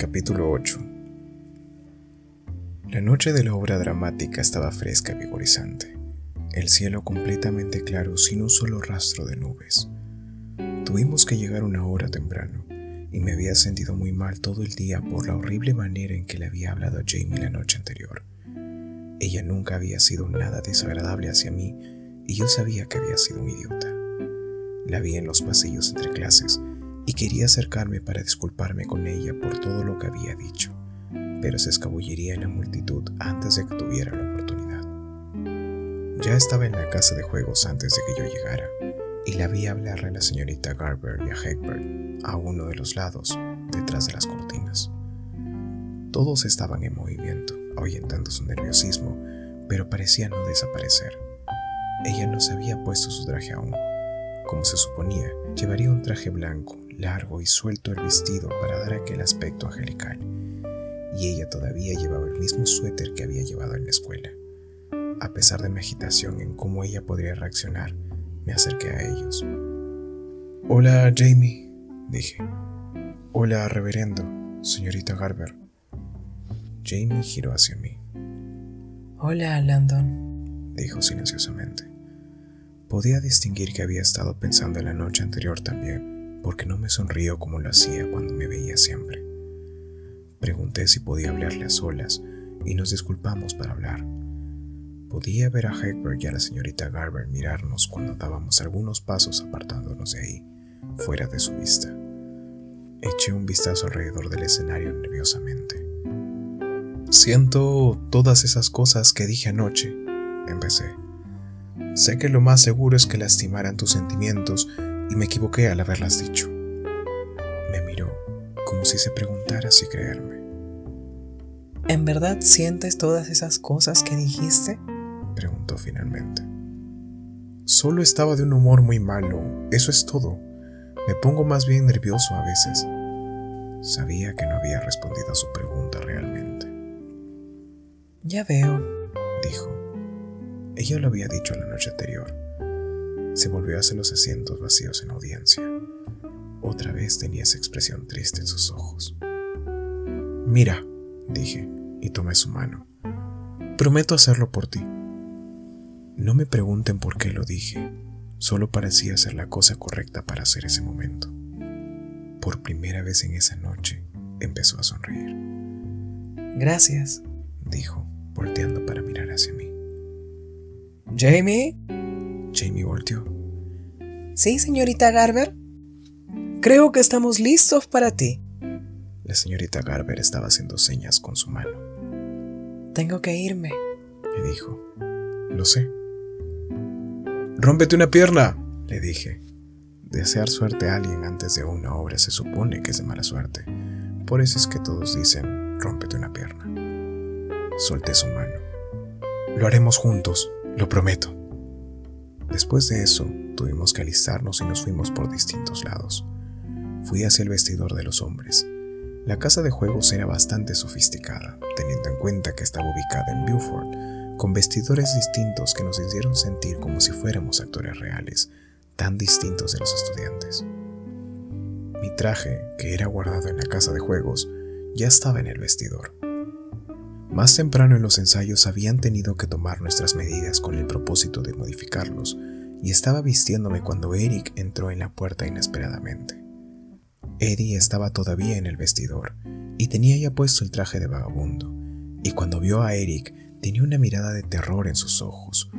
Capítulo 8 La noche de la obra dramática estaba fresca y vigorizante, el cielo completamente claro sin un solo rastro de nubes. Tuvimos que llegar una hora temprano, y me había sentido muy mal todo el día por la horrible manera en que le había hablado a Jamie la noche anterior. Ella nunca había sido nada desagradable hacia mí, y yo sabía que había sido un idiota. La vi en los pasillos entre clases, y quería acercarme para disculparme con ella por todo lo que había dicho, pero se escabullería en la multitud antes de que tuviera la oportunidad. Ya estaba en la casa de juegos antes de que yo llegara, y la vi hablarle a la señorita Garber y a Hegbert a uno de los lados, detrás de las cortinas. Todos estaban en movimiento, ahuyentando su nerviosismo, pero parecía no desaparecer. Ella no se había puesto su traje aún. Como se suponía, llevaría un traje blanco, largo y suelto el vestido para dar aquel aspecto angelical, y ella todavía llevaba el mismo suéter que había llevado en la escuela. A pesar de mi agitación en cómo ella podría reaccionar, me acerqué a ellos. Hola, Jamie, dije. Hola, reverendo, señorita Garber. Jamie giró hacia mí. Hola, Landon, dijo silenciosamente. Podía distinguir que había estado pensando en la noche anterior también porque no me sonrió como lo hacía cuando me veía siempre. Pregunté si podía hablarle a solas y nos disculpamos para hablar. Podía ver a Hegbert y a la señorita Garber mirarnos cuando dábamos algunos pasos apartándonos de ahí, fuera de su vista. Eché un vistazo alrededor del escenario nerviosamente. Siento todas esas cosas que dije anoche, empecé. Sé que lo más seguro es que lastimaran tus sentimientos y me equivoqué al haberlas dicho. Me miró como si se preguntara si creerme. ¿En verdad sientes todas esas cosas que dijiste? Preguntó finalmente. Solo estaba de un humor muy malo, eso es todo. Me pongo más bien nervioso a veces. Sabía que no había respondido a su pregunta realmente. Ya veo, dijo. Ella lo había dicho la noche anterior se volvió hacia los asientos vacíos en audiencia. Otra vez tenía esa expresión triste en sus ojos. Mira, dije, y tomé su mano. Prometo hacerlo por ti. No me pregunten por qué lo dije, solo parecía ser la cosa correcta para hacer ese momento. Por primera vez en esa noche, empezó a sonreír. Gracias, dijo, volteando para mirar hacia mí. Jamie, Jamie volteó. Sí, señorita Garber. Creo que estamos listos para ti. La señorita Garber estaba haciendo señas con su mano. Tengo que irme, me dijo. Lo sé. Rómpete una pierna, le dije. Desear suerte a alguien antes de una obra se supone que es de mala suerte. Por eso es que todos dicen, rómpete una pierna. Solté su mano. Lo haremos juntos, lo prometo. Después de eso, tuvimos que alistarnos y nos fuimos por distintos lados. Fui hacia el vestidor de los hombres. La casa de juegos era bastante sofisticada, teniendo en cuenta que estaba ubicada en Beaufort, con vestidores distintos que nos hicieron sentir como si fuéramos actores reales, tan distintos de los estudiantes. Mi traje, que era guardado en la casa de juegos, ya estaba en el vestidor. Más temprano en los ensayos habían tenido que tomar nuestras medidas con el propósito de modificarlos, y estaba vistiéndome cuando Eric entró en la puerta inesperadamente. Eddie estaba todavía en el vestidor y tenía ya puesto el traje de vagabundo, y cuando vio a Eric tenía una mirada de terror en sus ojos.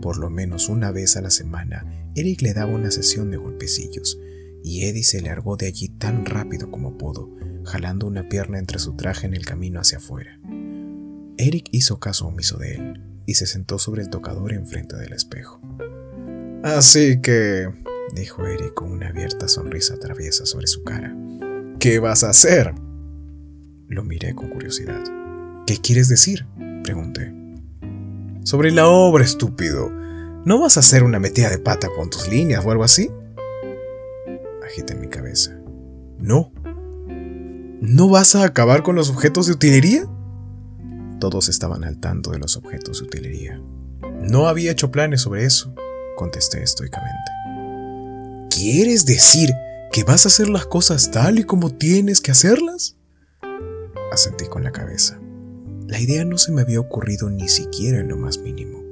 Por lo menos una vez a la semana, Eric le daba una sesión de golpecillos, y Eddie se largó de allí tan rápido como pudo, jalando una pierna entre su traje en el camino hacia afuera. Eric hizo caso omiso de él y se sentó sobre el tocador enfrente del espejo. Así que, dijo Eric con una abierta sonrisa traviesa sobre su cara, ¿qué vas a hacer? Lo miré con curiosidad. ¿Qué quieres decir? pregunté. Sobre la obra, estúpido. ¿No vas a hacer una metida de pata con tus líneas o algo así? Agité mi cabeza. No. ¿No vas a acabar con los objetos de utilería? Todos estaban al tanto de los objetos de utilería. No había hecho planes sobre eso, contesté estoicamente. ¿Quieres decir que vas a hacer las cosas tal y como tienes que hacerlas? asentí con la cabeza. La idea no se me había ocurrido ni siquiera en lo más mínimo.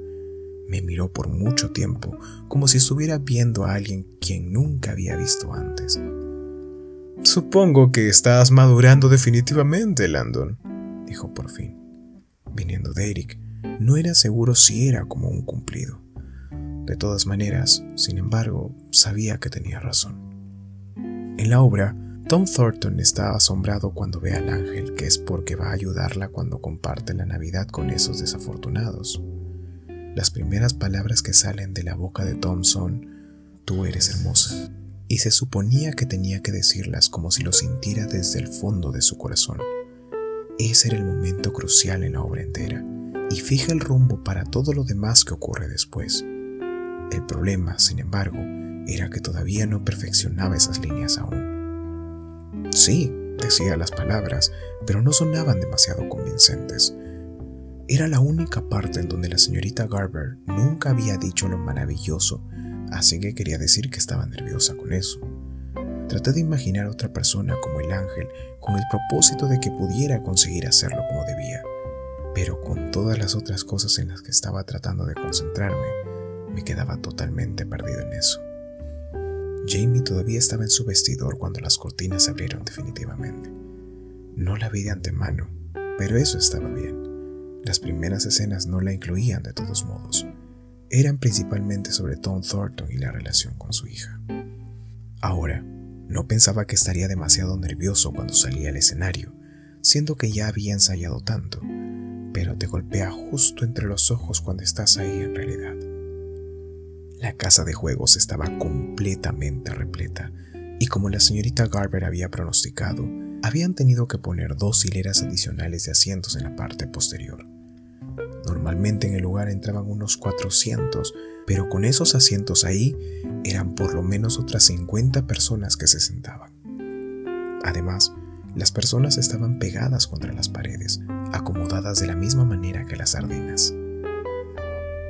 Me miró por mucho tiempo, como si estuviera viendo a alguien quien nunca había visto antes. Supongo que estás madurando definitivamente, Landon, dijo por fin. Viniendo de Eric, no era seguro si era como un cumplido. De todas maneras, sin embargo, sabía que tenía razón. En la obra, Tom Thornton está asombrado cuando ve al ángel, que es porque va a ayudarla cuando comparte la Navidad con esos desafortunados. Las primeras palabras que salen de la boca de Tom son, Tú eres hermosa y se suponía que tenía que decirlas como si lo sintiera desde el fondo de su corazón. Ese era el momento crucial en la obra entera y fija el rumbo para todo lo demás que ocurre después. El problema, sin embargo, era que todavía no perfeccionaba esas líneas aún. Sí, decía las palabras, pero no sonaban demasiado convincentes. Era la única parte en donde la señorita Garber nunca había dicho lo maravilloso así que quería decir que estaba nerviosa con eso. Traté de imaginar a otra persona como el ángel con el propósito de que pudiera conseguir hacerlo como debía, pero con todas las otras cosas en las que estaba tratando de concentrarme, me quedaba totalmente perdido en eso. Jamie todavía estaba en su vestidor cuando las cortinas se abrieron definitivamente. No la vi de antemano, pero eso estaba bien. Las primeras escenas no la incluían de todos modos eran principalmente sobre Tom Thornton y la relación con su hija. Ahora, no pensaba que estaría demasiado nervioso cuando salía al escenario, siendo que ya había ensayado tanto, pero te golpea justo entre los ojos cuando estás ahí en realidad. La casa de juegos estaba completamente repleta, y como la señorita Garber había pronosticado, habían tenido que poner dos hileras adicionales de asientos en la parte posterior. Normalmente en el lugar entraban unos 400, pero con esos asientos ahí eran por lo menos otras 50 personas que se sentaban. Además, las personas estaban pegadas contra las paredes, acomodadas de la misma manera que las sardinas.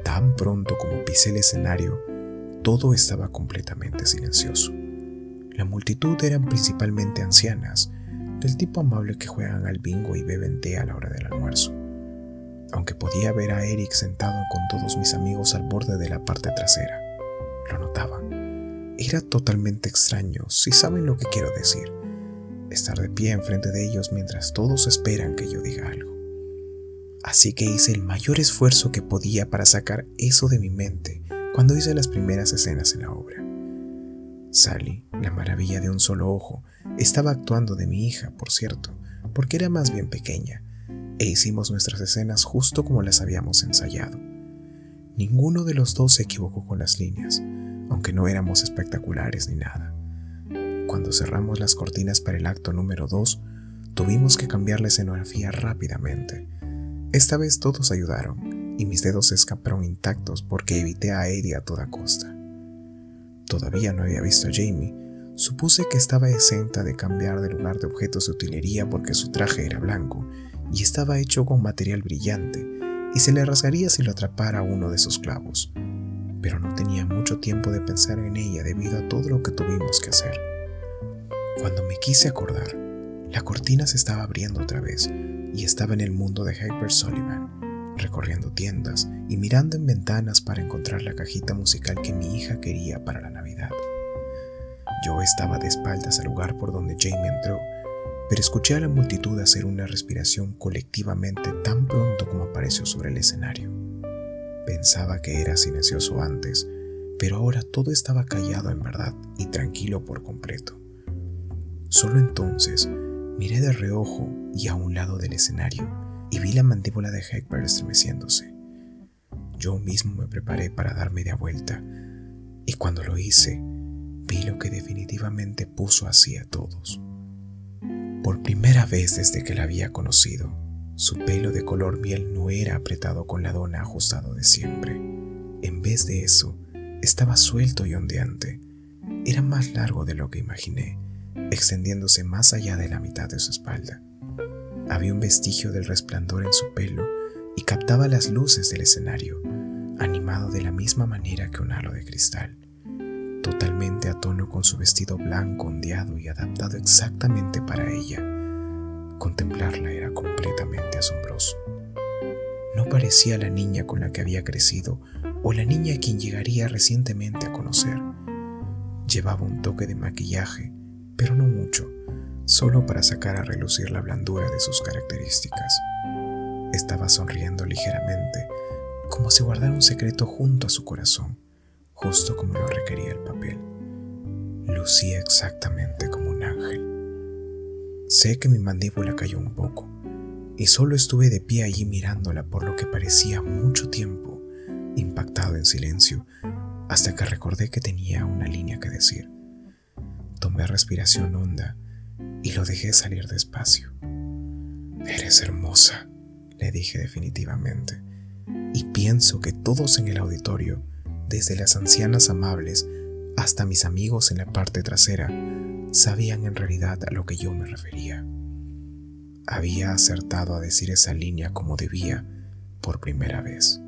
Tan pronto como pisé el escenario, todo estaba completamente silencioso. La multitud eran principalmente ancianas, del tipo amable que juegan al bingo y beben té a la hora del almuerzo aunque podía ver a Eric sentado con todos mis amigos al borde de la parte trasera. Lo notaba. Era totalmente extraño, si saben lo que quiero decir. Estar de pie enfrente de ellos mientras todos esperan que yo diga algo. Así que hice el mayor esfuerzo que podía para sacar eso de mi mente cuando hice las primeras escenas en la obra. Sally, la maravilla de un solo ojo, estaba actuando de mi hija, por cierto, porque era más bien pequeña, e hicimos nuestras escenas justo como las habíamos ensayado. Ninguno de los dos se equivocó con las líneas, aunque no éramos espectaculares ni nada. Cuando cerramos las cortinas para el acto número 2, tuvimos que cambiar la escenografía rápidamente. Esta vez todos ayudaron y mis dedos se escaparon intactos porque evité a Eddie a toda costa. Todavía no había visto a Jamie. Supuse que estaba exenta de cambiar de lugar de objetos de utilería porque su traje era blanco y estaba hecho con material brillante y se le rasgaría si lo atrapara uno de sus clavos. Pero no tenía mucho tiempo de pensar en ella debido a todo lo que tuvimos que hacer. Cuando me quise acordar, la cortina se estaba abriendo otra vez y estaba en el mundo de Herbert Sullivan, recorriendo tiendas y mirando en ventanas para encontrar la cajita musical que mi hija quería para la Navidad. Yo estaba de espaldas al lugar por donde Jamie entró pero escuché a la multitud hacer una respiración colectivamente tan pronto como apareció sobre el escenario. Pensaba que era silencioso antes, pero ahora todo estaba callado en verdad y tranquilo por completo. Solo entonces miré de reojo y a un lado del escenario y vi la mandíbula de Hector estremeciéndose. Yo mismo me preparé para dar media vuelta y cuando lo hice, vi lo que definitivamente puso así a todos. Por primera vez desde que la había conocido, su pelo de color miel no era apretado con la dona ajustado de siempre. En vez de eso, estaba suelto y ondeante. Era más largo de lo que imaginé, extendiéndose más allá de la mitad de su espalda. Había un vestigio del resplandor en su pelo y captaba las luces del escenario, animado de la misma manera que un halo de cristal totalmente a tono con su vestido blanco ondeado y adaptado exactamente para ella. Contemplarla era completamente asombroso. No parecía la niña con la que había crecido o la niña a quien llegaría recientemente a conocer. Llevaba un toque de maquillaje, pero no mucho, solo para sacar a relucir la blandura de sus características. Estaba sonriendo ligeramente, como si guardara un secreto junto a su corazón, justo como lo requería el papel. Lucía exactamente como un ángel. Sé que mi mandíbula cayó un poco, y solo estuve de pie allí mirándola por lo que parecía mucho tiempo, impactado en silencio, hasta que recordé que tenía una línea que decir. Tomé respiración honda y lo dejé salir despacio. Eres hermosa, le dije definitivamente, y pienso que todos en el auditorio, desde las ancianas amables hasta mis amigos en la parte trasera, sabían en realidad a lo que yo me refería. Había acertado a decir esa línea como debía por primera vez.